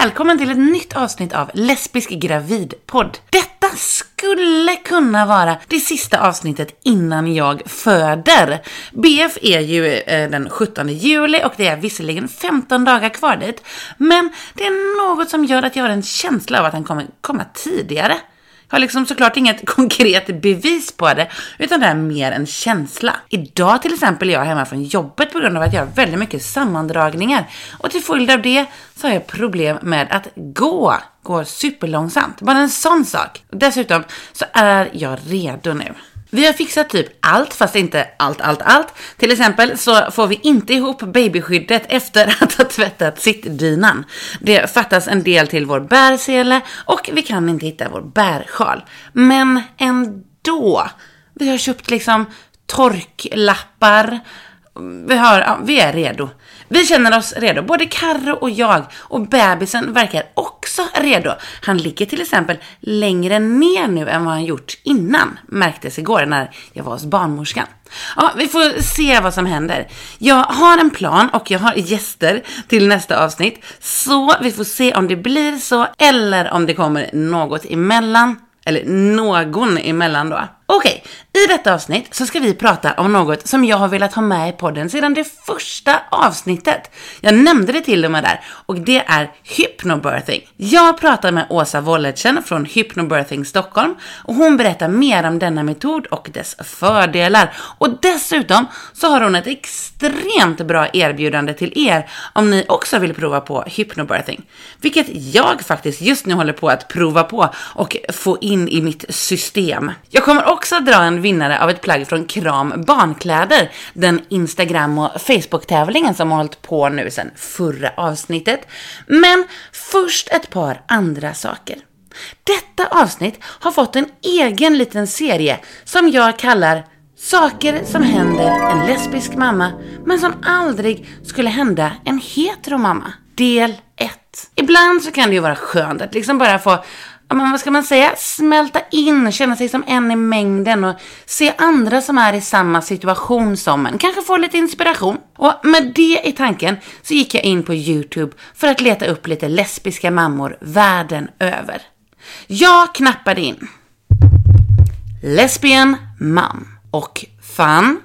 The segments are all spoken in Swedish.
Välkommen till ett nytt avsnitt av Lesbisk gravidpodd. Detta skulle kunna vara det sista avsnittet innan jag föder. BF är ju eh, den 17 juli och det är visserligen 15 dagar kvar dit, men det är något som gör att jag har en känsla av att han kommer komma tidigare. Jag har liksom såklart inget konkret bevis på det, utan det är mer en känsla. Idag till exempel är jag hemma från jobbet på grund av att jag har väldigt mycket sammandragningar. Och till följd av det så har jag problem med att gå. Går superlångsamt. Bara en sån sak. Dessutom så är jag redo nu. Vi har fixat typ allt, fast inte allt, allt, allt. Till exempel så får vi inte ihop babyskyddet efter att ha tvättat sittdynan. Det fattas en del till vår bärsele och vi kan inte hitta vår bärsjal. Men ändå. Vi har köpt liksom torklappar. Vi, har, ja, vi är redo. Vi känner oss redo, både Karro och jag. Och bebisen verkar också redo. Han ligger till exempel längre ner nu än vad han gjort innan, märktes igår när jag var hos barnmorskan. Ja, vi får se vad som händer. Jag har en plan och jag har gäster till nästa avsnitt. Så vi får se om det blir så eller om det kommer något emellan. Eller någon emellan då. Okej, i detta avsnitt så ska vi prata om något som jag har velat ha med i podden sedan det första avsnittet. Jag nämnde det till och med där och det är hypnobirthing. Jag pratar med Åsa Wollertsen från Hypnobirthing Stockholm och hon berättar mer om denna metod och dess fördelar. Och dessutom så har hon ett extremt bra erbjudande till er om ni också vill prova på hypnobirthing. Vilket jag faktiskt just nu håller på att prova på och få in i mitt system. Jag kommer också också dra en vinnare av ett plagg från Kram Barnkläder, den Instagram och Facebook-tävlingen som har hållit på nu sedan förra avsnittet. Men först ett par andra saker. Detta avsnitt har fått en egen liten serie som jag kallar Saker som händer en lesbisk mamma, men som aldrig skulle hända en hetero mamma. Del 1. Ibland så kan det ju vara skönt att liksom bara få men vad ska man säga, smälta in, känna sig som en i mängden och se andra som är i samma situation som en. Kanske få lite inspiration. Och med det i tanken så gick jag in på YouTube för att leta upp lite lesbiska mammor världen över. Jag knappade in Lesbian mom och Fan.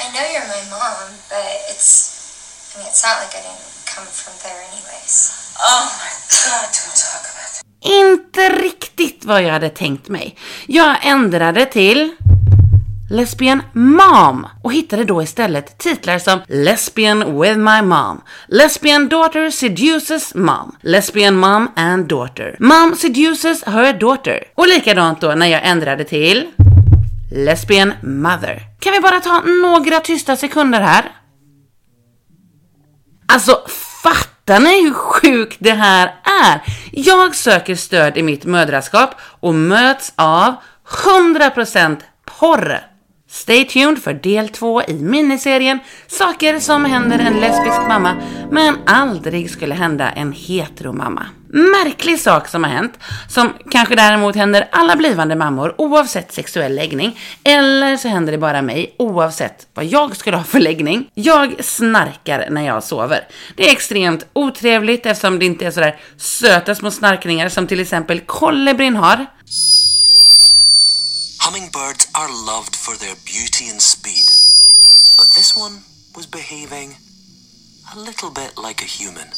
I know you're my mom, but it's, I mean, it's not like I didn't come from there anyways. Oh my god, don't talk about inte riktigt vad jag hade tänkt mig. Jag ändrade till Lesbian Mom och hittade då istället titlar som Lesbian with my mom, Lesbian daughter seduces mom, Lesbian mom and daughter, Mom seduces her daughter och likadant då när jag ändrade till Lesbian mother. Kan vi bara ta några tysta sekunder här? Alltså, fatta Fattar ni hur sjukt det här är? Jag söker stöd i mitt mödraskap och möts av 100% porr. Stay tuned för del två i miniserien Saker som händer en lesbisk mamma men aldrig skulle hända en heteromamma. Märklig sak som har hänt, som kanske däremot händer alla blivande mammor oavsett sexuell läggning, eller så händer det bara mig oavsett vad jag skulle ha för läggning. Jag snarkar när jag sover. Det är extremt otrevligt eftersom det inte är sådär söta små snarkningar som till exempel kolibrin har birds are loved for their beauty and speed. But this one was behaving a little bit like a human.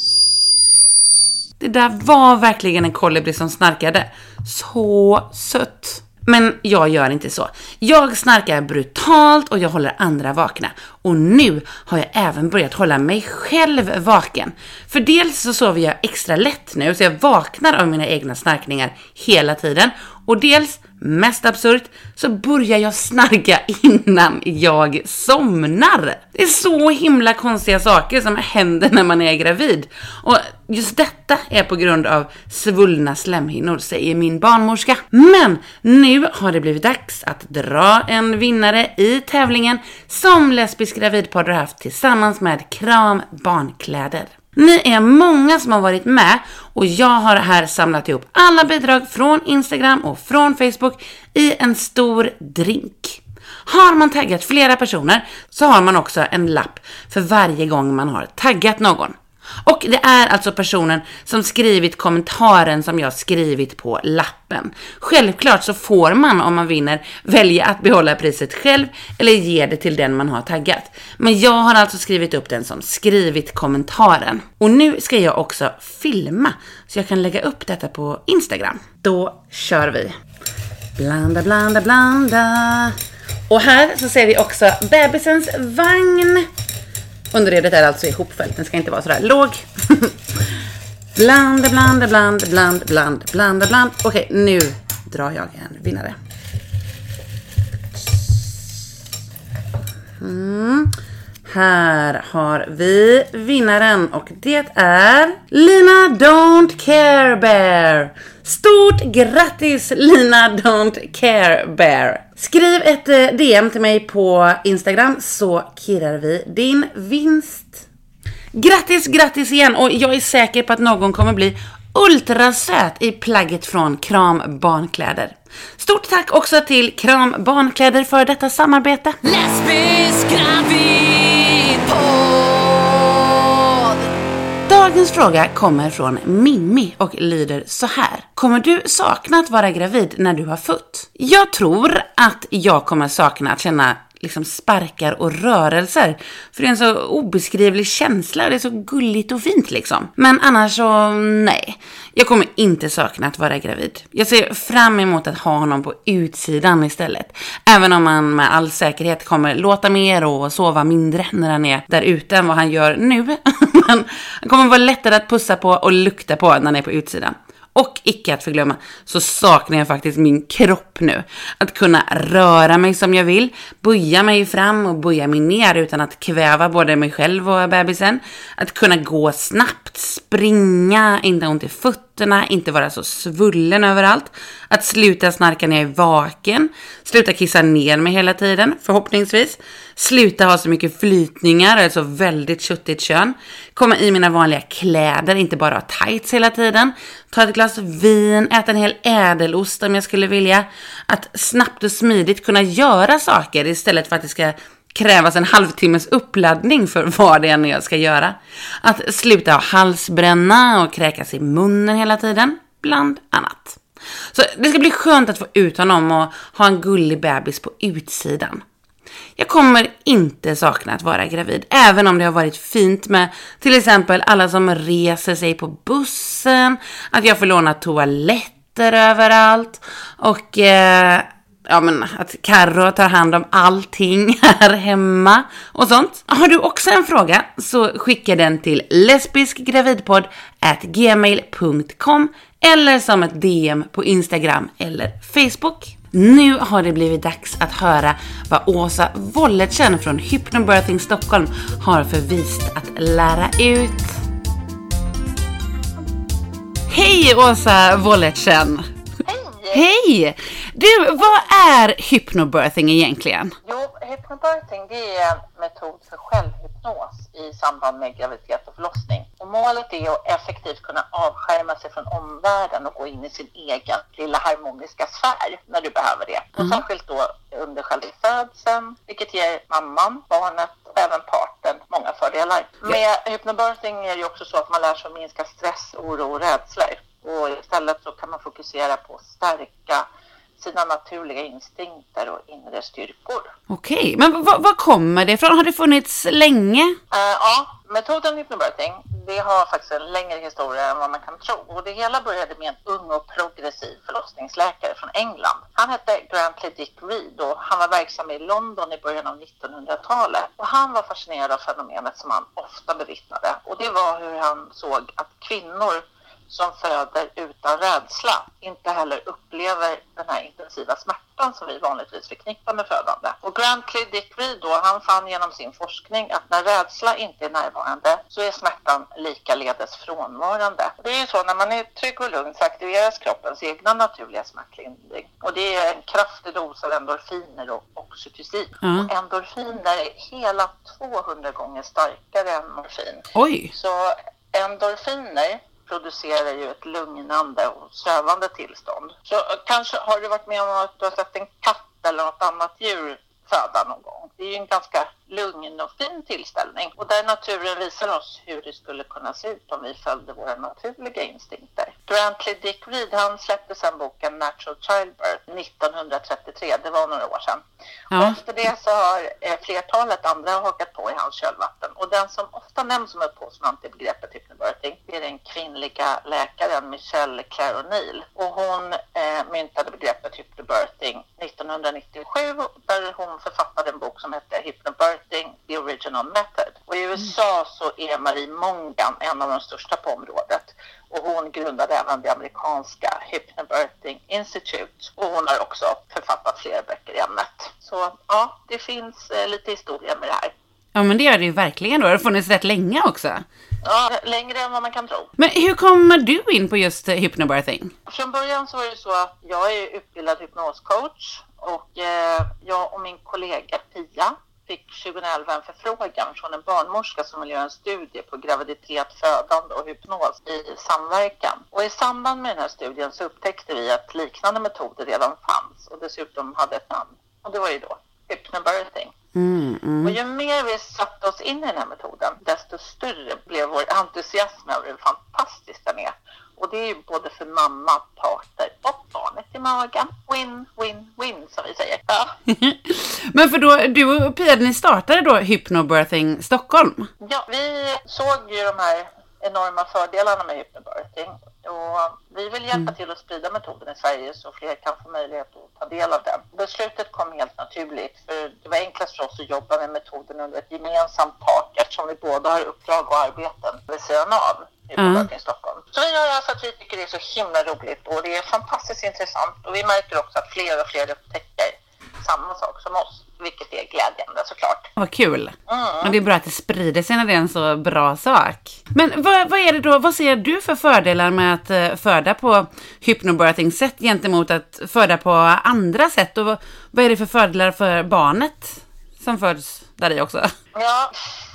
Det där var verkligen en kolibri som snarkade. Så sött. Men jag gör inte så. Jag snarkar brutalt och jag håller andra vakna. Och nu har jag även börjat hålla mig själv vaken. För dels så sover jag extra lätt nu, så jag vaknar av mina egna snarkningar hela tiden. Och dels Mest absurt så börjar jag snarka innan jag somnar. Det är så himla konstiga saker som händer när man är gravid. Och just detta är på grund av svullna slemhinnor, säger min barnmorska. Men nu har det blivit dags att dra en vinnare i tävlingen som Lesbisk gravidpodd har haft tillsammans med Kram Barnkläder. Ni är många som har varit med och jag har här samlat ihop alla bidrag från Instagram och från Facebook i en stor drink. Har man taggat flera personer så har man också en lapp för varje gång man har taggat någon. Och det är alltså personen som skrivit kommentaren som jag skrivit på lappen. Självklart så får man, om man vinner, välja att behålla priset själv eller ge det till den man har taggat. Men jag har alltså skrivit upp den som skrivit kommentaren. Och nu ska jag också filma, så jag kan lägga upp detta på Instagram. Då kör vi! Blanda, blanda, blanda. Och här så ser vi också bebisens vagn. Underredet är alltså ihopfällt, den ska inte vara sådär låg. blanda, blanda, bland, bland, bland, blanda, bland. Okej, nu drar jag en vinnare. Mm. Här har vi vinnaren och det är Lina Don't Care Bear. Stort grattis Lina Don't Care Bear. Skriv ett eh, DM till mig på Instagram så kirrar vi din vinst. Grattis, grattis igen och jag är säker på att någon kommer bli ultrasöt i plagget från Kram Barnkläder. Stort tack också till Kram Barnkläder för detta samarbete. Lesbisk gravid. Dagens fråga kommer från Mimmi och lyder så här. Kommer du sakna att vara gravid när du har fött? Jag tror att jag kommer sakna att känna liksom sparkar och rörelser. För det är en så obeskrivlig känsla och det är så gulligt och fint liksom. Men annars så, nej. Jag kommer inte sakna att vara gravid. Jag ser fram emot att ha honom på utsidan istället. Även om han med all säkerhet kommer låta mer och sova mindre när han är där ute än vad han gör nu. han, han kommer vara lättare att pussa på och lukta på när han är på utsidan. Och icke att förglömma så saknar jag faktiskt min kropp nu. Att kunna röra mig som jag vill, böja mig fram och böja mig ner utan att kväva både mig själv och bebisen. Att kunna gå snabbt, springa, inte ha ont i fötterna, inte vara så svullen överallt. Att sluta snarka när jag är vaken, sluta kissa ner mig hela tiden, förhoppningsvis. Sluta ha så mycket flytningar alltså väldigt köttigt kön. Komma i mina vanliga kläder, inte bara ha tights hela tiden. Ta ett glas vin, äta en hel ädelost om jag skulle vilja. Att snabbt och smidigt kunna göra saker istället för att det ska krävas en halvtimmes uppladdning för vad det än är jag ska göra. Att sluta ha halsbränna och kräkas i munnen hela tiden, bland annat. Så det ska bli skönt att få ut honom och ha en gullig bebis på utsidan. Jag kommer inte sakna att vara gravid, även om det har varit fint med till exempel alla som reser sig på bussen, att jag får låna toaletter överallt och eh, ja, men att Carro tar hand om allting här hemma och sånt. Har du också en fråga så skicka den till lesbiskgravidpodd gmail.com eller som ett DM på Instagram eller Facebook. Nu har det blivit dags att höra vad Åsa Wollertsen från Hypnobirthing Stockholm har för vist att lära ut. Hej Åsa Wollertsen! Hej! Du, vad är hypnobirthing egentligen? Jo, hypnobirthing det är en metod för självhypnos i samband med graviditet och förlossning. Och målet är att effektivt kunna avskärma sig från omvärlden och gå in i sin egen lilla harmoniska sfär när du behöver det. Och särskilt då under själva födseln, vilket ger mamman, barnet och även parten många fördelar. Med hypnobirthing är det ju också så att man lär sig att minska stress, oro och rädslor. Och istället så kan man fokusera på att stärka sina naturliga instinkter och inre styrkor. Okej, men vad kommer det ifrån? Har det funnits länge? Eh, ja, metoden hypnobirthing, det har faktiskt en längre historia än vad man kan tro. Och det hela började med en ung och progressiv förlossningsläkare från England. Han hette Grantley Dick Reed och han var verksam i London i början av 1900-talet. Och han var fascinerad av fenomenet som han ofta bevittnade. Och det var hur han såg att kvinnor som föder utan rädsla inte heller upplever den här intensiva smärtan som vi vanligtvis förknippar med födande. Och Grantley Dick Reed då, han fann genom sin forskning att när rädsla inte är närvarande så är smärtan likaledes frånvarande. Det är ju så när man är trygg och lugn så aktiveras kroppens egna naturliga smärtlindring. Och det är en kraftig dos av endorfiner och oxytocin. Ja. Och endorfiner är hela 200 gånger starkare än morfin. Oj! Så endorfiner producerar ju ett lugnande och sövande tillstånd. Så eh, kanske har du varit med om att du har sett en katt eller något annat djur föda någon gång. Det är ju en ganska lugn och fin tillställning och där naturen visar oss hur det skulle kunna se ut om vi följde våra naturliga instinkter. Grantley Dick Reed han släppte sedan boken Natural Childbirth 1933, det var några år sedan. Ja. Och efter det så har eh, flertalet andra hakat på i hans kölvatten och den som ofta nämns som upphovsman till begreppet hypnobirthing är den kvinnliga läkaren Michelle Claire O'Neill och hon eh, myntade begreppet hypnobirthing 1997 där hon författade en bok som hette Hypnobirthing, the original method. Och i USA så är Marie Mongan en av de största på området och hon grundade även det amerikanska Hypnobirthing Institute och hon har också författat flera böcker i ämnet. Så ja, det finns eh, lite historia med det här. Ja, men det gör det ju verkligen då. Det har funnits rätt länge också. Ja, längre än vad man kan tro. Men hur kommer du in på just eh, hypnobirthing? Från början så var det så att jag är utbildad hypnoscoach och eh, jag och min kollega Pia fick 2011 en förfrågan från en barnmorska som vill göra en studie på graviditet, födande och hypnos i samverkan. Och i samband med den här studien så upptäckte vi att liknande metoder redan fanns och dessutom hade ett namn. Och det var ju då hypnobirthing. Mm, mm. Och ju mer vi satte oss in i den här metoden, desto större blev vår entusiasm över hur fantastiskt den är. Och det är ju både för mamma, parter och barnet i magen. Win, win, win som vi säger. Ja, Men för då, du och Pia, ni startade då Hypnobirthing Stockholm? ja vi såg ju de här enorma fördelarna med hypnobirthing. Och vi vill hjälpa till att sprida metoden i Sverige så fler kan få möjlighet att ta del av den. Beslutet kom helt naturligt för det var enklast för oss att jobba med metoden under ett gemensamt tak eftersom vi båda har uppdrag och arbeten vid sidan av i Stockholm. Så vi gör det här för att vi tycker det är så himla roligt och det är fantastiskt intressant och vi märker också att fler och fler upptäcker samma sak som oss, vilket är glädjande såklart. Vad kul! Ja, det är bra att det sprider sig när det är en så bra sak. Men vad, vad är det då, vad ser du för fördelar med att eh, föda på hypnobirthing-sätt gentemot att föda på andra sätt? Och vad, vad är det för fördelar för barnet som föds där i också? Ja,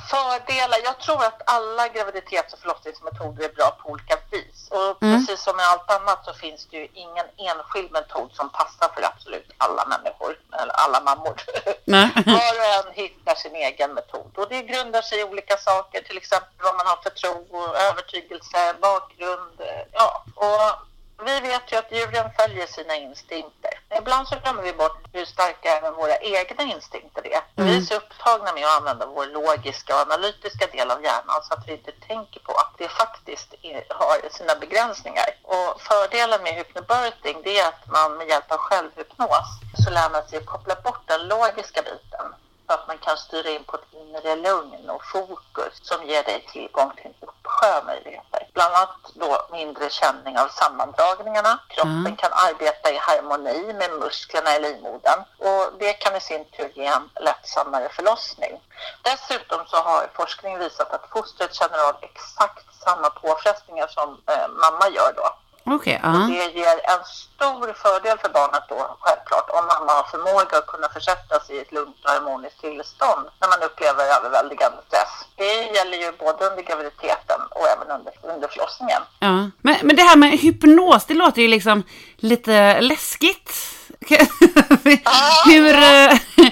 fördelar. Jag tror att alla graviditets och förlossningsmetoder är bra på olika vis. Och precis som med allt annat så finns det ju ingen enskild metod som passar för absolut alla människor, eller alla mammor. Var och en hittar sin egen metod. Och det grundar sig i olika saker, till exempel vad man har för tro, övertygelse, bakgrund. eh, Ja, och vi vet ju att djuren följer sina instinkter. Ibland så glömmer vi bort hur starka även våra egna instinkter är. Vi är så upptagna med att använda vår logiska och analytiska del av hjärnan så att vi inte tänker på att det faktiskt är, har sina begränsningar. Och fördelen med hypnobirthing det är att man med hjälp av självhypnos så lär man sig att koppla bort den logiska biten så att man kan styra in på ett inre lugn och fokus som ger dig tillgång till en uppsjö möjligheter. Bland annat då mindre känning av sammandragningarna. Kroppen kan arbeta i harmoni med musklerna i livmodern och det kan i sin tur ge en lättsammare förlossning. Dessutom så har forskning visat att fostret känner av exakt samma påfrestningar som eh, mamma gör då. Okej, ja. Det ger en stor fördel för barnet då, självklart, om mamma har förmåga att kunna försättas i ett lugnt och harmoniskt tillstånd när man upplever överväldigande stress. Det gäller ju både under graviditeten och även under, under förlossningen. ja. Men, men det här med hypnos, det låter ju liksom lite läskigt. hur, eh,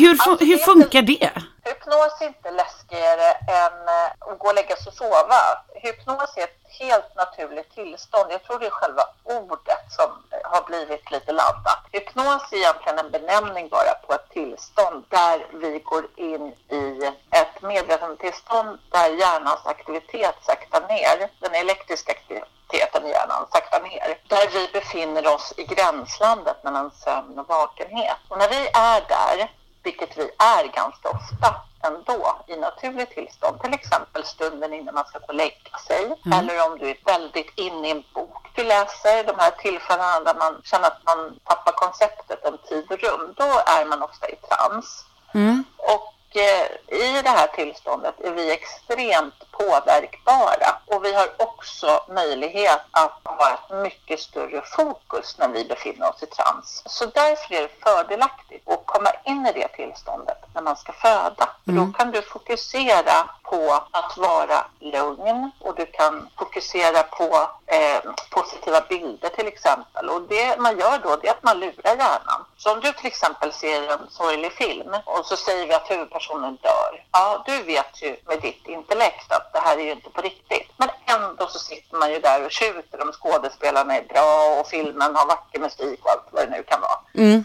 hur, Alltså, hur är funkar det? Hypnos är inte läskigare än eh, att gå och lägga sig och sova. Hypnos är ett helt naturligt tillstånd. Jag tror det är själva ordet som har blivit lite laddat. Hypnos är egentligen en benämning bara på ett tillstånd där vi går in i ett medvetandetillstånd där hjärnans aktivitet saktar ner. Den elektriska aktiviteten i hjärnan saktar ner. Där vi befinner oss i gränslandet mellan sömn och vakenhet. Och när vi är där vilket vi är ganska ofta ändå i naturligt tillstånd. Till exempel stunden innan man ska gå och lägga sig. Eller om du är väldigt inne i en bok du läser. De här tillfällena där man känner att man tappar konceptet om tid och rum. Då är man ofta i trans. Mm. Och eh, i det här tillståndet är vi extremt påverkbara Och vi har också möjlighet att ha ett mycket större fokus när vi befinner oss i trans. Så därför är det fördelaktigt att komma in i det tillståndet när man ska föda. För Då kan du fokusera på att vara lugn och du kan fokusera på eh, positiva bilder till exempel. Och det man gör då det är att man lurar hjärnan. Så om du till exempel ser en sorglig film och så säger vi att huvudpersonen dör. Ja, du vet ju med ditt intellekt att det här är ju inte på riktigt. Men ändå så sitter man ju där och tjuter om skådespelarna är bra och filmen har vacker musik och allt vad det nu kan vara.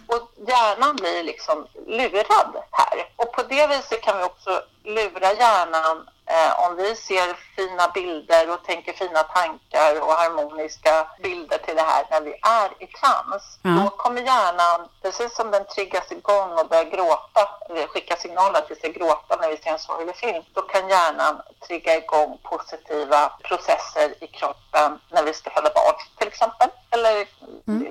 Och hjärnan blir liksom lurad här. Och på det viset kan vi också lura hjärnan eh, om vi ser fina bilder och tänker fina tankar och harmoniska bilder till det här när vi är i trans. Då kommer hjärnan, precis som den triggas igång och börjar gråta, eller skickar signaler att vi ska gråta när vi ser en sorglig film, då kan hjärnan trigga igång positiva processer i kroppen när vi ska föda barn till exempel. Eller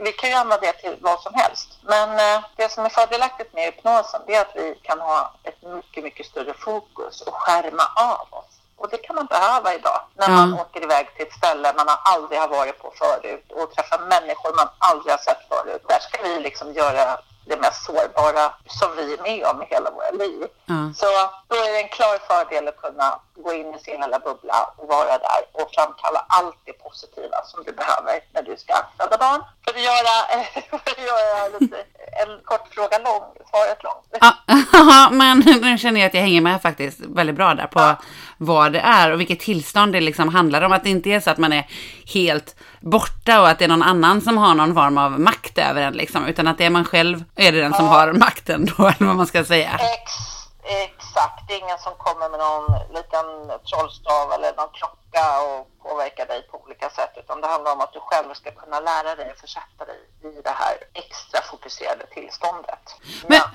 vi kan ju använda det till vad som helst. Men eh, det som är fördelaktigt med hypnosen det är att vi kan ha ett mycket, mycket större fokus och skärma av oss. Och det kan man behöva idag när Ja. man åker iväg till ett ställe man aldrig har varit på förut och träffar människor man aldrig har sett förut. Där ska vi liksom göra det mest sårbara som vi är med om i hela våra liv. Ja. Så då är det en klar fördel att kunna gå in i sin lilla bubbla och vara där och framkalla allt det positiva som du behöver när du ska föda barn. För att göra, för att göra lite, en kort fråga lång, svaret långt. Ja, men nu känner jag att jag hänger med faktiskt väldigt bra där på vad det är och vilket tillstånd det liksom handlar om. Att det inte är så att man är helt borta och att det är någon annan som har någon form av makt över en liksom. Utan att det är man själv, är det den som har makten då, eller vad man ska säga. Ex, exakt, det är ingen som kommer med någon liten trollstav eller någon klocka och påverkar dig på olika sätt. Utan det handlar om att du själv ska kunna lära dig och försätta dig i det här extra fokuserade tillståndet. Men Ja.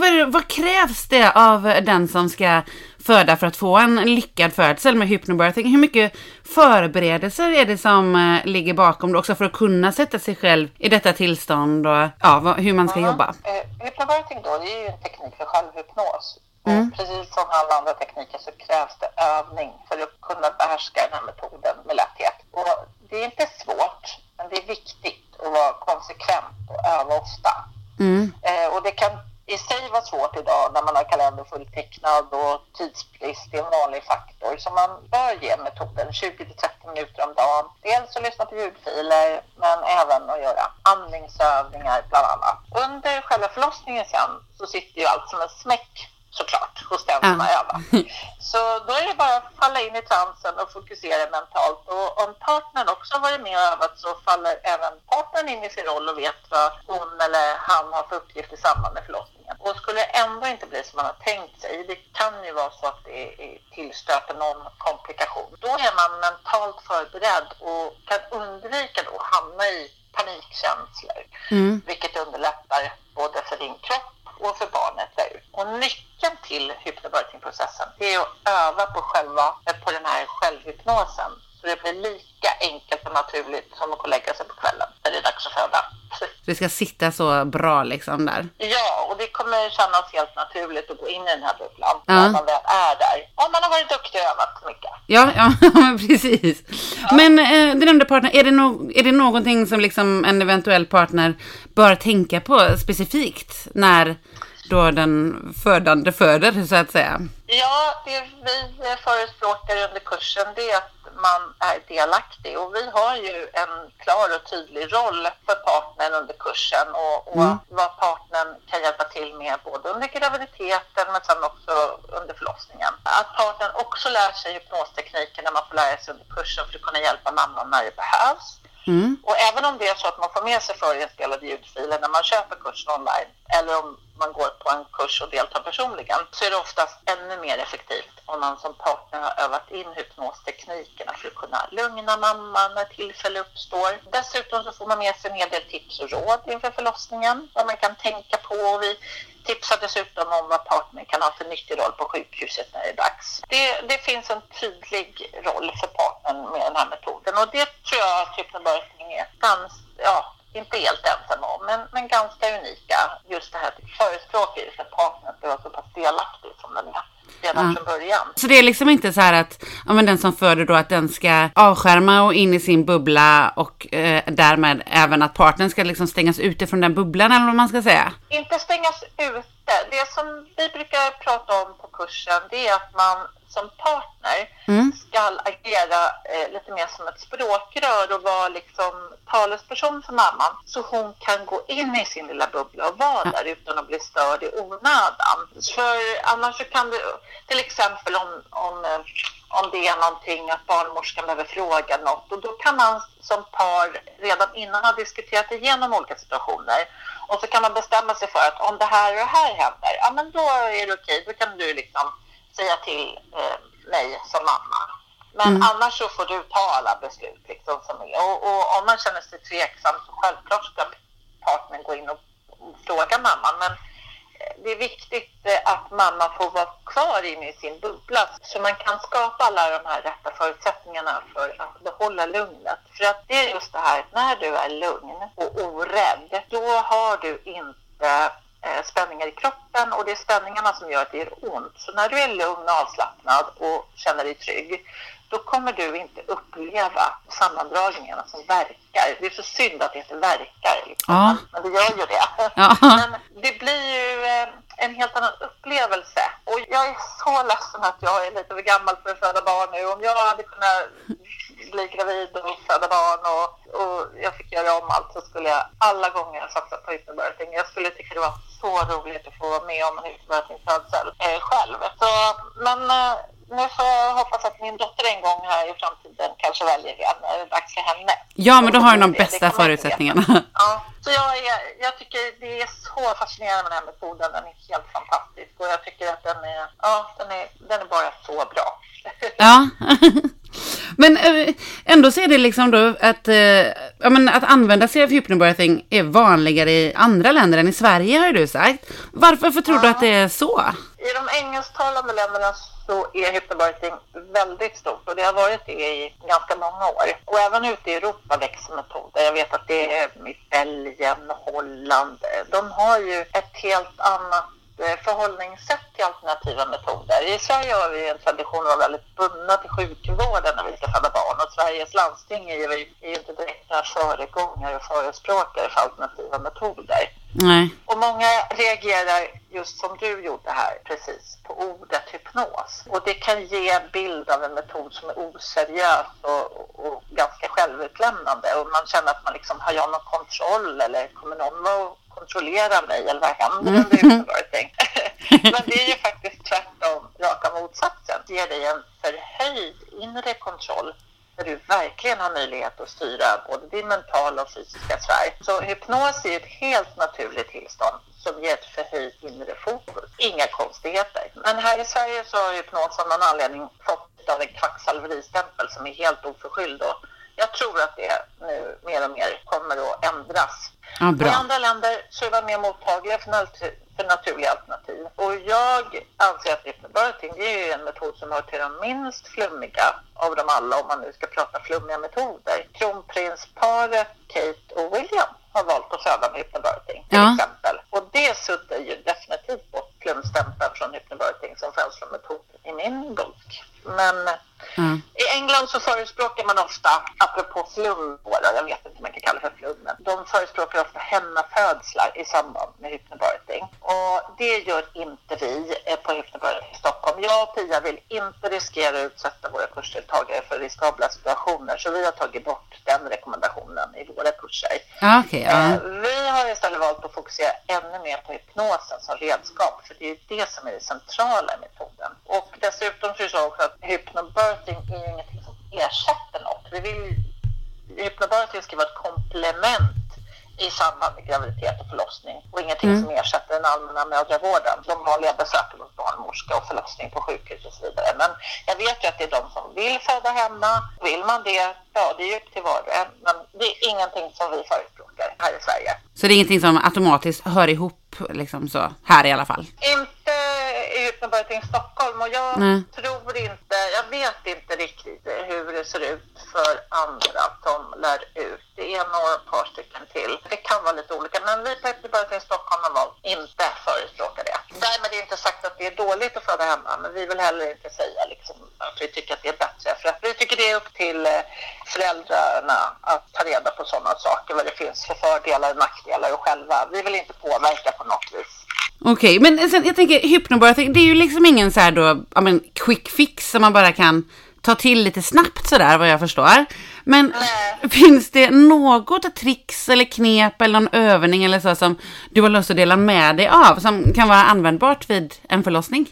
vad, vad, krävs det av den som ska föda för att få en lyckad födsel med hypnobirthing? Hur mycket förberedelser är det som eh, ligger bakom det också för att kunna sätta sig själv i detta tillstånd och ja, hur man ska jobba? Eh, hypnobirthing då, det är ju en teknik för självhypnos. Och precis som alla andra tekniker så krävs det övning för att kunna behärska den här metoden med lätthet. Och det är inte svårt, men det är viktigt att vara konsekvent och öva ofta. Eh, och det kan i sig vara svårt idag när man har kalender fulltecknad och tidsbrist är en vanlig faktor. Så man bör ge metoden 20-30 minuter om dagen. Dels att lyssna på ljudfiler men även att göra andningsövningar bland annat. Under själva förlossningen sen så sitter ju allt som en smäck såklart hos den som har övat. Så då är det bara att falla in i transen och fokusera mentalt. Och om partnern också har varit med och övat så faller även partnern in i sin roll och vet vad hon eller han har för uppgift i samband med förlossningen. Och skulle det ändå inte bli som man har tänkt sig, det kan ju vara så att det tillstöter någon komplikation, då är man mentalt förberedd och kan undvika då att hamna i panikkänslor. Vilket underlättar både för din kropp och för barnet där ute. Och nyckeln till hypnobirthing-processen det är att öva på, själva, på den här självhypnosen. Så det blir lika enkelt och naturligt som att gå och lägga sig på kvällen när det är dags att föda. Så det ska sitta så bra liksom där. Ja, och det kommer kännas helt naturligt att gå in i den här bubblan Ja. när man väl är där. Om man har varit duktig och övat mycket. Ja, ja precis. Men eh, du nämnde partner, är det, no är det någonting som liksom en eventuell partner bör tänka på specifikt när då den födande föder så att säga? Ja, det vi förespråkar under kursen det är att man är delaktig och vi har ju en klar och tydlig roll för partnern under kursen och, och vad partnern kan hjälpa till med både under graviditeten men sen också under förlossningen. Att partnern också lär sig hypnostekniken när man får lära sig under kursen för att kunna hjälpa mamman när det behövs. Mm. Och även om det är så att man får med sig förinspelade ljudfiler när man köper kursen online eller om man går på en kurs och deltar personligen så är det oftast ännu mer effektivt om man som partner har övat in hypnosteknikerna för att kunna lugna mamman när tillfälle uppstår. Dessutom så får man med sig en hel del tips och råd inför förlossningen vad man kan tänka på. Och vi Tipsa dessutom om vad partnern kan ha för nyttig roll på sjukhuset när det är dags. Det, det finns en tydlig roll för partnern med den här metoden och det tror jag att hypnobirthing är ganska, ja, inte helt ensam om, men, men ganska unika. Just det här att förespråka just att partnern ska vara så pass delaktig som den är. redan från början. Så det är liksom inte så här att ja, men den som föder då att den ska avskärma och in i sin bubbla och eh, därmed även att partnern ska liksom stängas ute från den bubblan eller vad man ska säga. Inte stängas ute. Det som vi brukar prata om på kursen det är att man som partner ska agera eh, lite mer som ett språkrör och vara liksom talesperson för mamman. Så hon kan gå in i sin lilla bubbla och vara där utan att bli störd i onödan. För annars så kan det till exempel om, om, eh, om det är någonting att barnmorskan behöver fråga något. Och då kan man som par redan innan ha diskuterat igenom olika situationer. Och så kan man bestämma sig för att om det här och det här händer, ja men då är det okej, då kan du liksom säga till eh, mig som mamma. Men annars så får du ta alla beslut liksom som är. Och, och om man känner sig tveksam så självklart ska partnern gå in och, fråga mamman. Men eh, det är viktigt eh, att mamma får vara kvar inne i sin bubbla så man kan skapa alla de här rätta förutsättningarna för att behålla lugnet. För att det är just det här, när du är lugn och orädd, då har du inte spänningar i kroppen och det är spänningarna som gör att det gör ont. Så när du är lugn och avslappnad och känner dig trygg, då kommer du inte uppleva sammandragningarna som verkar. Det är så synd att det inte verkar, liksom. Ja. men det gör ju det. Ja. Men det blir ju eh, en helt annan upplevelse. Och jag är så ledsen att jag är lite för gammal för att föda barn nu. Om jag hade kunnat bli gravid och föda barn och, och jag fick göra om allt så skulle jag alla gånger satsa på hypnobirthing. Jag skulle tycka det var så roligt att få vara med om en hypnobirthing-födsel eh, själv. Så, men eh, nu får jag hoppas att min dotter en gång här i framtiden kanske väljer det när det är dags för henne. Ja, men då har du de bästa förutsättningarna. Ja, så jag, är, jag tycker det är så fascinerande med den här metoden. Den är helt fantastisk och jag tycker att den är, ja, den är, den är bara så bra. Ja. Men eh, ändå så är det liksom då att, eh, ja, men att använda sig av hypnobirthing är vanligare i andra länder än i Sverige har du sagt. Varför tror du att det är så? I de engelsktalande länderna så är hypnobirthing väldigt stort och det har varit det i ganska många år. Och även ute i Europa växer metoder. Jag vet att det är i Belgien, Holland. De har ju ett helt annat förhållningssätt till alternativa metoder. I Sverige har vi en tradition att vara väldigt bundna till sjukvården när vi ska föda barn och Sveriges landsting är ju, inte direkt några föregångare och förespråkare för alternativa metoder. Nej. Och många reagerar just som du gjorde här precis på ordet hypnos. Och det kan ge en bild av en metod som är oseriös och, och, ganska självutlämnande. Och man känner att man liksom, har jag någon kontroll eller kommer någon att kontrollera mig eller vad händer under hypnobirthing? Men det är ju faktiskt tvärtom, raka motsatsen. Det ger dig en förhöjd inre kontroll där du verkligen har möjlighet att styra både din mentala och fysiska sfär. Så hypnos är ett helt naturligt tillstånd som ger ett förhöjt inre fokus. Inga konstigheter. Men här i Sverige så har hypnos av någon anledning fått av en kvacksalveristämpel som är helt oförskylld. Och jag tror att det nu mer och mer kommer att ändras. Ja, I andra länder så är man mer mottagliga för, för naturliga alternativ. Och jag anser att hypnobirthing det är en metod som hör till de minst flummiga av dem alla om man nu ska prata flummiga metoder. Kronprinsparet Kate och William har valt att föda med hypnobirthing till Ja. exempel. Och det suddar ju definitivt bort flumstämpeln från hypnobirthing som föds metod i min bok. Men Ja. i England så förespråkar man ofta, apropå flum, jag vet inte om man kan kalla det för flum, men de förespråkar ofta hemmafödslar i samband med hypnobirthing. Och det gör inte vi eh, på hypnobirthing i Stockholm. Jag och Pia vill inte riskera att utsätta våra kursdeltagare för riskabla situationer, så vi har tagit bort den rekommendationen i våra kurser. Ja, okej. ja. Eh, Vi har istället valt att fokusera ännu mer på hypnosen som redskap, för det är det som är det centrala i metoden. Och dessutom så är det så också att hypnobirthing är ingenting som ersätter något. Vi vill, hypnobirthing ska vara ett komplement i samband med graviditet och förlossning och ingenting som ersätter den allmänna mödravården, de vanliga besöken hos barnmorska och förlossning på sjukhus och så vidare. Men jag vet ju att det är de som vill föda hemma. Vill man det, ja det är ju upp till var och en. Men det är ingenting som vi förespråkar här i Sverige. Så det är ingenting som automatiskt hör ihop liksom så, här i alla fall. Inte i hypnobirthing Stockholm och jag Nej. tror inte, jag vet inte riktigt hur det ser ut för andra som lär ut. Det är några par stycken till. Det kan vara lite olika, men vi på Hypnobirthing Stockholm har inte förespråka det. Därmed är det inte sagt att det är dåligt att föda hemma, men vi vill heller inte säga liksom att vi tycker att det är bättre. För att vi tycker det är upp till eh, föräldrarna att ta reda på sådana saker, vad det finns för fördelar och nackdelar och själva. Vi vill inte påverka på något vis. Okej, men sen, jag tänker hypnobirthing, det är ju liksom ingen så här då, ja men quick fix som man bara kan ta till lite snabbt sådär vad jag förstår. Men Nej. finns det något tricks eller knep eller någon övning eller så som du har lust att dela med dig av som kan vara användbart vid en förlossning?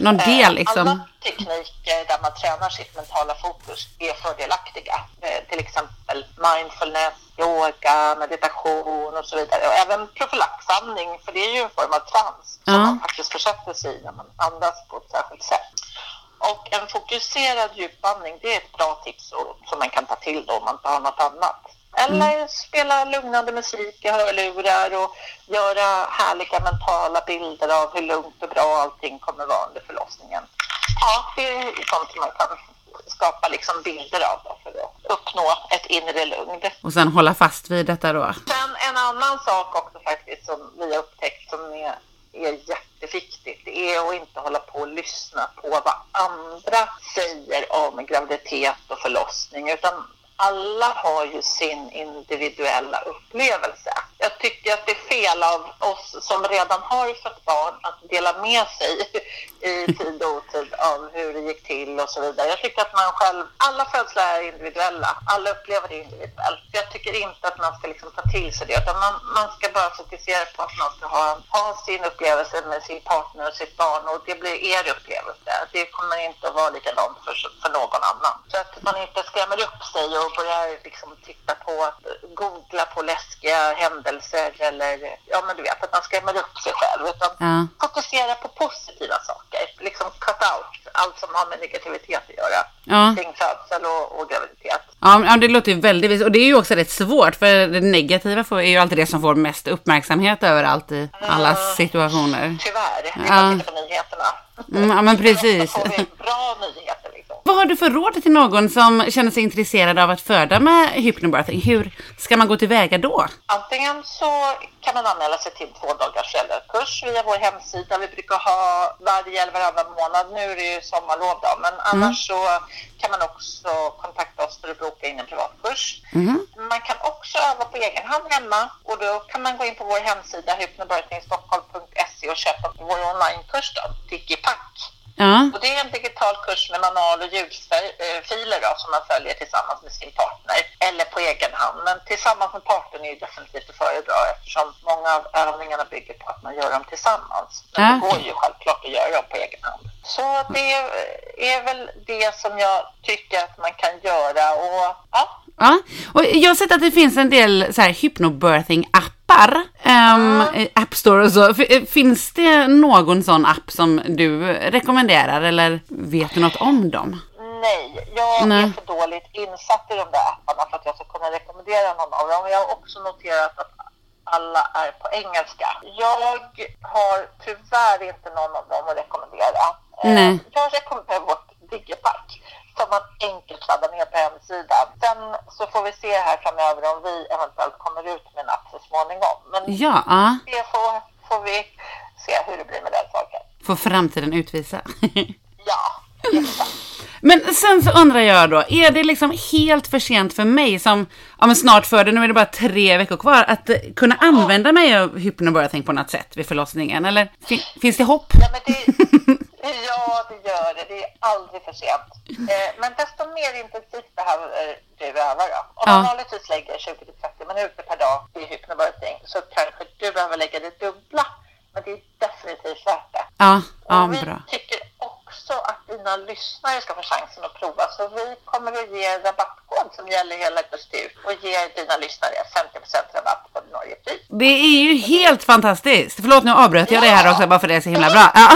Någon del liksom? Alla tekniker där man tränar sitt mentala fokus är fördelaktiga. Eh, Till exempel mindfulness, yoga, meditation och så vidare. Och även profylaxandning, för det är ju en form av trans som Ja. man faktiskt försätter sig i när man andas på ett särskilt sätt. Och en fokuserad djupandning, det är ett bra tips som man kan ta till då om man inte har något annat. Eller spela lugnande musik i hörlurar och göra härliga mentala bilder av hur lugnt och bra allting kommer vara under förlossningen. Ja, det är sånt man kan skapa liksom bilder av då för att uppnå ett inre lugn. Och sen hålla fast vid detta då? Sen en annan sak också faktiskt som vi har upptäckt som är, är jätteviktigt, det är att inte hålla på och lyssna på vad andra säger om graviditet och förlossning, utan alla har ju sin individuella upplevelse. Jag tycker att det är fel av oss som redan har fött barn att dela med sig i tid och otid av hur det gick till och så vidare. Jag tycker att man själv, alla födslar är individuella, alla upplever det individuellt. Så Jag tycker inte att man ska liksom ta till sig det, utan man, man ska bara fokusera på att man ska ha, ha sin upplevelse med sin partner och sitt barn och det blir er upplevelse. Det kommer inte att vara likadant för, för någon annan. Så att man inte skrämmer upp sig och börjar liksom titta på, googla på läskiga händelser eller, ja men du vet, att man skrämmer upp sig själv. Utan Ja. fokusera på positiva saker. Liksom cut out allt som har med negativitet att göra. Ja. Kring födsel och, och graviditet. Ja, det låter ju väldigt vis. Och det är ju också rätt svårt, för det negativa får, är ju alltid det som får mest uppmärksamhet överallt i alla situationer. Tyvärr. Det är Ja. på nyheterna. Mm, ja, men precis. Då får vi bra nyheter. Vad har du för råd till någon som känner sig intresserad av att föda med hypnobirthing? Hur ska man gå tillväga då? Antingen så kan man anmäla sig till två dagars föräldrakurs via vår hemsida. Vi brukar ha varje eller varannan månad. Nu är det ju sommarlov då, men annars så kan man också kontakta oss för att boka in en privatkurs. Man kan också öva på egen hand hemma och då kan man gå in på vår hemsida hypnobirthingstockholm.se och köpa vår onlinekurs då, Tikipack. Ja, Och det är en digital kurs med manual och ljudfiler då, som man följer tillsammans med sin partner eller på egen hand. Men tillsammans med partnern är ju definitivt att föredra eftersom många av övningarna bygger på att man gör dem tillsammans. Men Ja. det går ju självklart att göra dem på egen hand. Så det är väl det som jag tycker att man kan göra och ja, ja. Och jag har sett att det finns en del så här hypnobirthing-appar. Um, i App Store och så. F- Finns det någon sån app som du rekommenderar eller vet du något om dem? Nej, jag Nej. är för dåligt insatt i de där apparna för att jag ska kunna rekommendera någon av dem. Jag har också noterat att alla är på engelska. Jag har tyvärr inte någon av dem att rekommendera. Eh, Nej. Jag rekommenderar vårt Digipack som man enkelt laddar ner på hemsidan. Sen så får vi se här framöver om vi eventuellt kommer ut med en app så småningom. Men Ja, det får, får vi se hur det blir med den saken. får framtiden utvisa. Ja, exakt. Men sen så undrar jag då, är det liksom helt för sent för mig som, ja men snart föder, nu är det bara tre veckor kvar, att eh, kunna använda mig av hypnobirthing på något sätt vid förlossningen? Eller fin, finns det hopp? Ja, men det, ja, det gör det. Det är aldrig för sent. Eh, men desto mer intensivt behöver du öva då. Om man Ja. vanligtvis lägger 20-30 minuter per dag i hypnobirthing så kanske du behöver lägga det dubbla. Men det är definitivt värt det. Ja, ja och vi bra. tycker också att dina lyssnare ska få chansen att prova. Så vi kommer att ge rabattkod som gäller hela ut och ger dina lyssnare 50% rabatt på ordinarie pris. Det är ju helt fantastiskt. Förlåt, nu avbröt jag det här också bara för det är så himla bra. Ja.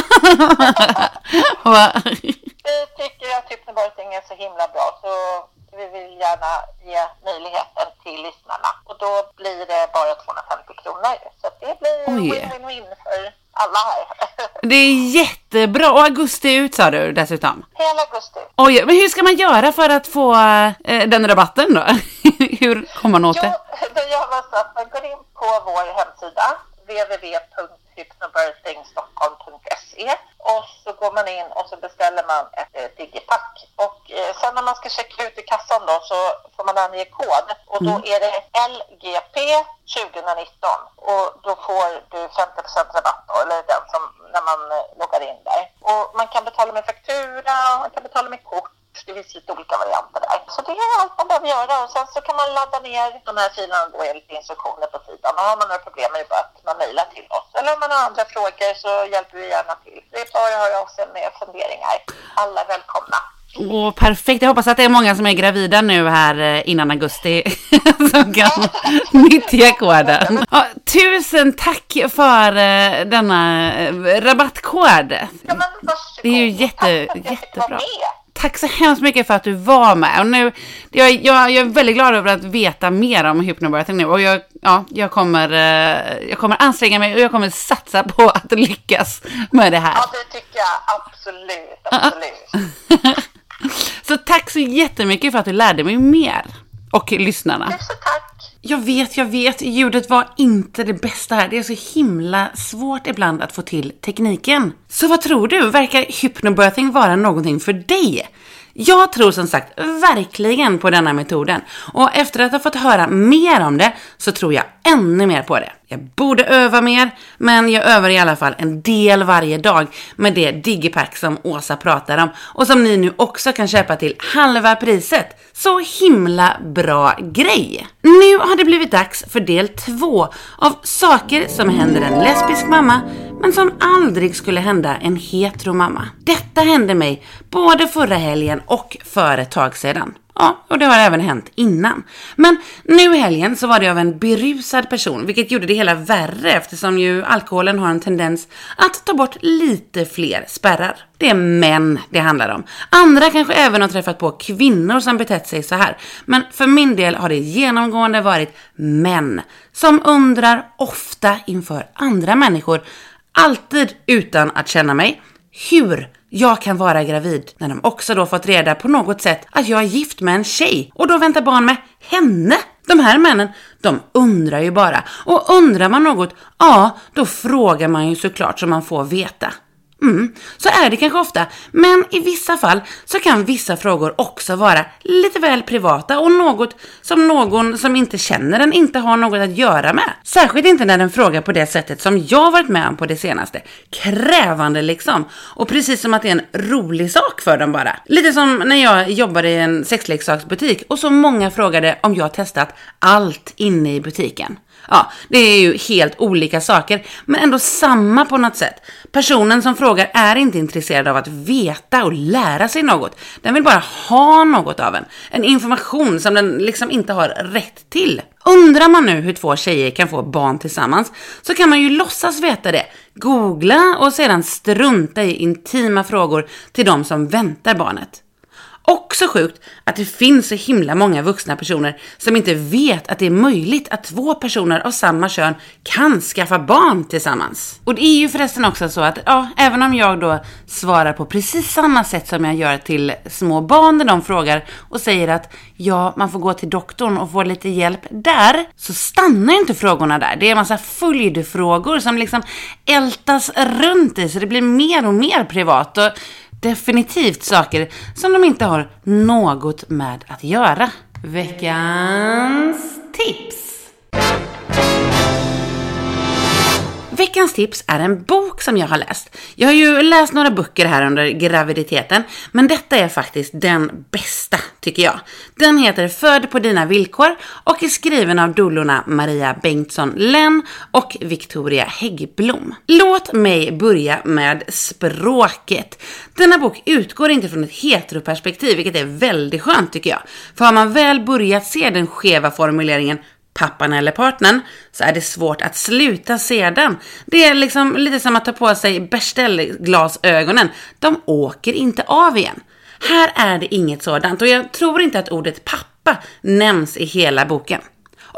Vi tycker att hypnobirthing är så himla bra så vi vill gärna ge möjligheten till lyssnarna. Och då blir det bara 250 kronor. Så det blir win-win-win för alla här. det är jättebra. Och augusti ut sa du dessutom. Hela augusti. Oj, men hur ska man göra för att få eh, den rabatten då? hur kommer man åt Jo, det? då gör man så att man går in på vår hemsida www.hypnobirthingstockholm.se och så går man in och så beställer man ett eh, digipack. Och eh, sen när man ska checka ut i kassan då så får man ange kod. Och då är det LGP 2019 och då får du 50 rabatt då, eller den som när man eh, loggar in där. Och man kan betala med faktura, man kan betala med kort det finns lite olika varianter där. Så det är allt man behöver göra och sen så kan man ladda ner de här filerna då enligt instruktioner på sidan. Och har man några problem är det bara att man mejlar till oss. Eller om man har andra frågor så hjälper vi gärna till. Det är bara att höra av sig med funderingar. Alla är välkomna. Åh, perfekt. Jag hoppas att det är många som är gravida nu här eh, innan augusti som kan nyttja koden. Ja, tusen tack för eh, denna eh, rabattkod. Ja. Det är ju jätte, jättebra. Tack så hemskt mycket för att du var med. Och nu, jag, jag, jag är väldigt glad över att veta mer om hypnobirthing nu. Och jag, ja, jag, kommer, eh, jag kommer anstränga mig och jag kommer satsa på att lyckas med det här. Ja, det tycker jag absolut, absolut. Så tack så jättemycket för att du lärde mig mer. Och lyssnarna. Tusen tack. Jag vet, jag vet, ljudet var inte det bästa här. Det är så himla svårt ibland att få till tekniken. Så vad tror du? Verkar hypnobirthing vara någonting för dig? Jag tror som sagt verkligen på denna metoden och efter att ha fått höra mer om det så tror jag ännu mer på det. Jag borde öva mer, men jag övar i alla fall en del varje dag med det digipack som Åsa pratar om och som ni nu också kan köpa till halva priset. Så himla bra grej! Nu har det blivit dags för del två av saker som händer en lesbisk mamma men som aldrig skulle hända en hetero mamma. Detta hände mig både förra helgen och för ett tag sedan. Ja, och det har även hänt innan. Men nu i helgen så var det av en berusad person, vilket gjorde det hela värre eftersom ju alkoholen har en tendens att ta bort lite fler spärrar. Det är män det handlar om. Andra kanske även har träffat på kvinnor som betett sig så här. Men för min del har det genomgående varit män som undrar ofta inför andra människor, alltid utan att känna mig, hur jag kan vara gravid när de också då fått reda på något sätt att jag är gift med en tjej och då väntar barn med henne. De här männen, de undrar ju bara. Och undrar man något, ja, då frågar man ju såklart så man får veta. Mm, så är det kanske ofta, men i vissa fall så kan vissa frågor också vara lite väl privata och något som någon som inte känner den inte har något att göra med. Särskilt inte när den frågar på det sättet som jag varit med om på det senaste. Krävande liksom. Och precis som att det är en rolig sak för dem bara. Lite som när jag jobbade i en sexleksaksbutik och så många frågade om jag testat allt inne i butiken. Ja, det är ju helt olika saker, men ändå samma på något sätt. Personen som frågar är inte intresserad av att veta och lära sig något. Den vill bara ha något av en. En information som den liksom inte har rätt till. Undrar man nu hur två tjejer kan få barn tillsammans så kan man ju låtsas veta det. Googla och sedan strunta i intima frågor till de som väntar barnet. Också sjukt att det finns så himla många vuxna personer som inte vet att det är möjligt att två personer av samma kön kan skaffa barn tillsammans. Och det är ju förresten också så att, ja, även om jag då svarar på precis samma sätt som jag gör till små barn när de frågar och säger att ja, man får gå till doktorn och få lite hjälp där, så stannar inte frågorna där. Det är en massa följdfrågor som liksom ältas runt i så det blir mer och mer privat. Och definitivt saker som de inte har något med att göra. Veckans tips! Veckans tips är en bok som jag har läst. Jag har ju läst några böcker här under graviditeten, men detta är faktiskt den bästa, tycker jag. Den heter Född på dina villkor och är skriven av doulorna Maria Bengtsson Lenn och Victoria Häggblom. Låt mig börja med språket. Denna bok utgår inte från ett heteroperspektiv, vilket är väldigt skönt tycker jag. För har man väl börjat se den skeva formuleringen pappan eller partnern så är det svårt att sluta se den. Det är liksom lite som att ta på sig beställglasögonen, De åker inte av igen. Här är det inget sådant och jag tror inte att ordet pappa nämns i hela boken.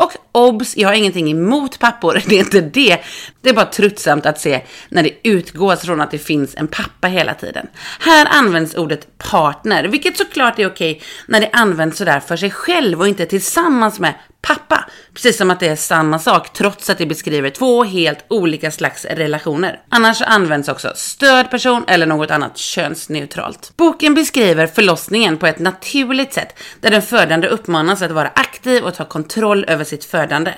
Och obs, jag har ingenting emot pappor, det är inte det. Det är bara tröttsamt att se när det utgås från att det finns en pappa hela tiden. Här används ordet partner, vilket såklart är okej när det används sådär för sig själv och inte tillsammans med pappa. Precis som att det är samma sak trots att det beskriver två helt olika slags relationer. Annars används också stödperson eller något annat könsneutralt. Boken beskriver förlossningen på ett naturligt sätt där den födande uppmanas att vara aktiv och ta kontroll över sitt födande.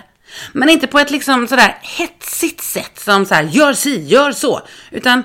Men inte på ett liksom sådär hetsigt sätt som såhär gör si, gör så. Utan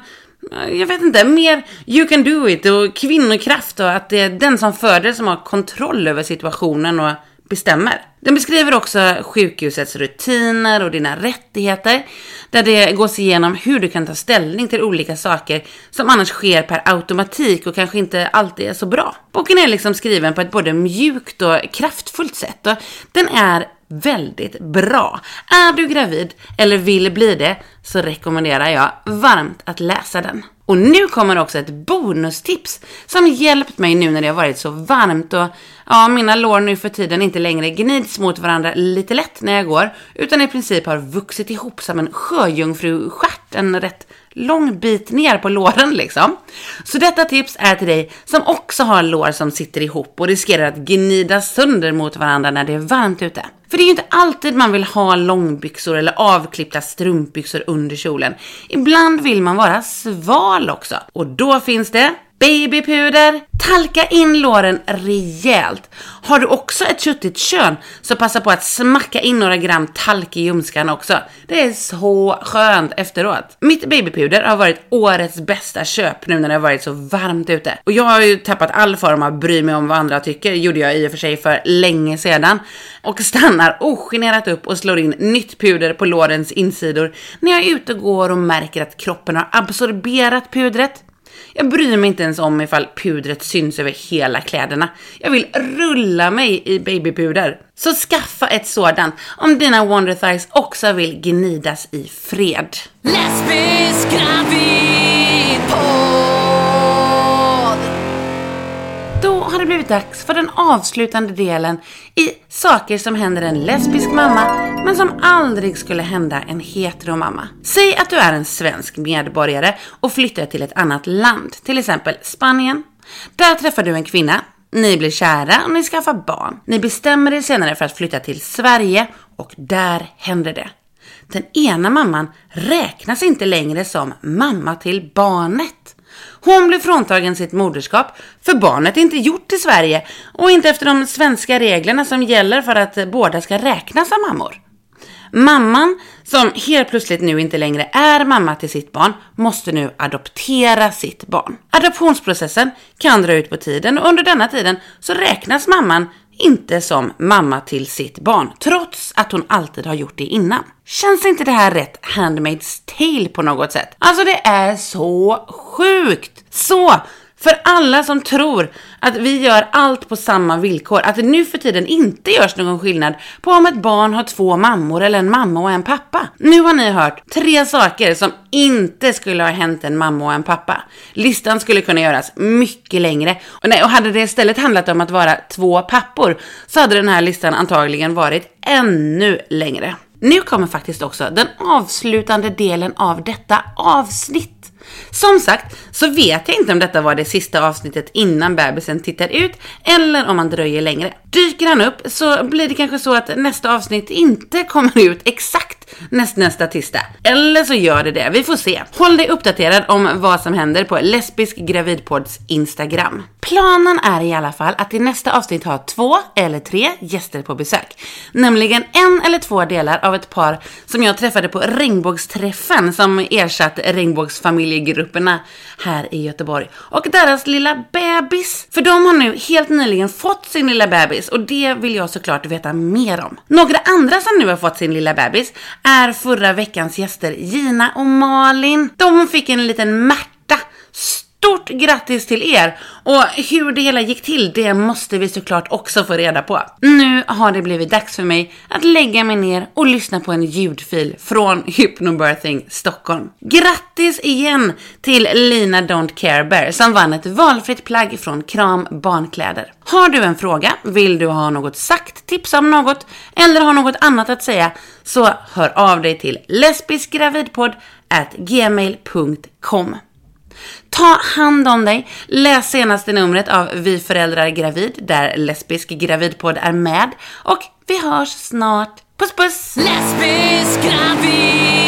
eh, jag vet inte, mer you can do it och kvinnokraft och att det är den som föder som har kontroll över situationen och bestämmer. Den beskriver också sjukhusets rutiner och dina rättigheter, där det gås igenom hur du kan ta ställning till olika saker som annars sker per automatik och kanske inte alltid är så bra. Boken är liksom skriven på ett både mjukt och kraftfullt sätt och den är väldigt bra. Är du gravid eller vill bli det så rekommenderar jag varmt att läsa den. Och nu kommer också ett bonustips som hjälpt mig nu när det har varit så varmt och ja, mina lår nu för tiden inte längre gnids mot varandra lite lätt när jag går utan i princip har vuxit ihop som en sjöjungfrustjärt, en rätt lång bit ner på låren liksom. Så detta tips är till dig som också har lår som sitter ihop och riskerar att gnida sönder mot varandra när det är varmt ute. För det är ju inte alltid man vill ha långbyxor eller avklippta strumpbyxor under kjolen. Ibland vill man vara sval också. Och då finns det Babypuder! Talka in låren rejält. Har du också ett köttigt kön så passa på att smacka in några gram talk i ljumskarna också. Det är så skönt efteråt. Mitt babypuder har varit årets bästa köp nu när det har varit så varmt ute. Och jag har ju tappat all form av bry mig om vad andra tycker, gjorde jag i och för sig för länge sedan. Och stannar ogenerat upp och slår in nytt puder på lårens insidor när jag är ute och går och märker att kroppen har absorberat pudret. Jag bryr mig inte ens om ifall pudret syns över hela kläderna. Jag vill rulla mig i babypuder. Så skaffa ett sådant om dina Wonder Thighs också vill gnidas i fred. Lesbisk gravid på blivit dags för den avslutande delen i saker som händer en lesbisk mamma men som aldrig skulle hända en heteromamma. Säg att du är en svensk medborgare och flyttar till ett annat land, till exempel Spanien. Där träffar du en kvinna, ni blir kära och ni skaffar barn. Ni bestämmer er senare för att flytta till Sverige och där händer det. Den ena mamman räknas inte längre som mamma till barnet. Hon blir fråntagen sitt moderskap för barnet är inte gjort i Sverige och inte efter de svenska reglerna som gäller för att båda ska räknas som mammor. Mamman, som helt plötsligt nu inte längre är mamma till sitt barn, måste nu adoptera sitt barn. Adoptionsprocessen kan dra ut på tiden och under denna tiden så räknas mamman inte som mamma till sitt barn, trots att hon alltid har gjort det innan. Känns inte det här rätt Handmaid's Tale på något sätt? Alltså det är så sjukt! Så för alla som tror att vi gör allt på samma villkor, att det nu för tiden inte görs någon skillnad på om ett barn har två mammor eller en mamma och en pappa. Nu har ni hört tre saker som inte skulle ha hänt en mamma och en pappa. Listan skulle kunna göras mycket längre. Och, nej, och hade det istället handlat om att vara två pappor så hade den här listan antagligen varit ännu längre. Nu kommer faktiskt också den avslutande delen av detta avsnitt. Som sagt så vet jag inte om detta var det sista avsnittet innan bebisen tittar ut eller om han dröjer längre. Dyker han upp så blir det kanske så att nästa avsnitt inte kommer ut exakt nästnästa tisdag. Eller så gör det det, vi får se. Håll dig uppdaterad om vad som händer på Lesbisk Gravidpods Instagram. Planen är i alla fall att i nästa avsnitt ha två eller tre gäster på besök. Nämligen en eller två delar av ett par som jag träffade på regnbågsträffen som ersatt regnbågsfamiljegrupperna här i Göteborg. Och deras lilla bebis. För de har nu helt nyligen fått sin lilla bebis och det vill jag såklart veta mer om. Några andra som nu har fått sin lilla bebis är förra veckans gäster Gina och Malin. De fick en liten Märta Stort grattis till er! Och hur det hela gick till, det måste vi såklart också få reda på. Nu har det blivit dags för mig att lägga mig ner och lyssna på en ljudfil från Hypnobirthing Stockholm. Grattis igen till Lina Don't Care Bear som vann ett valfritt plagg från Kram Barnkläder. Har du en fråga, vill du ha något sagt, tipsa om något eller har något annat att säga så hör av dig till lesbiskgravidpodd gmail.com. Ta hand om dig. Läs senaste numret av Vi föräldrar gravid där lesbisk gravidpodd är med och vi hörs snart. Puss puss! Lesbisk gravidpodd!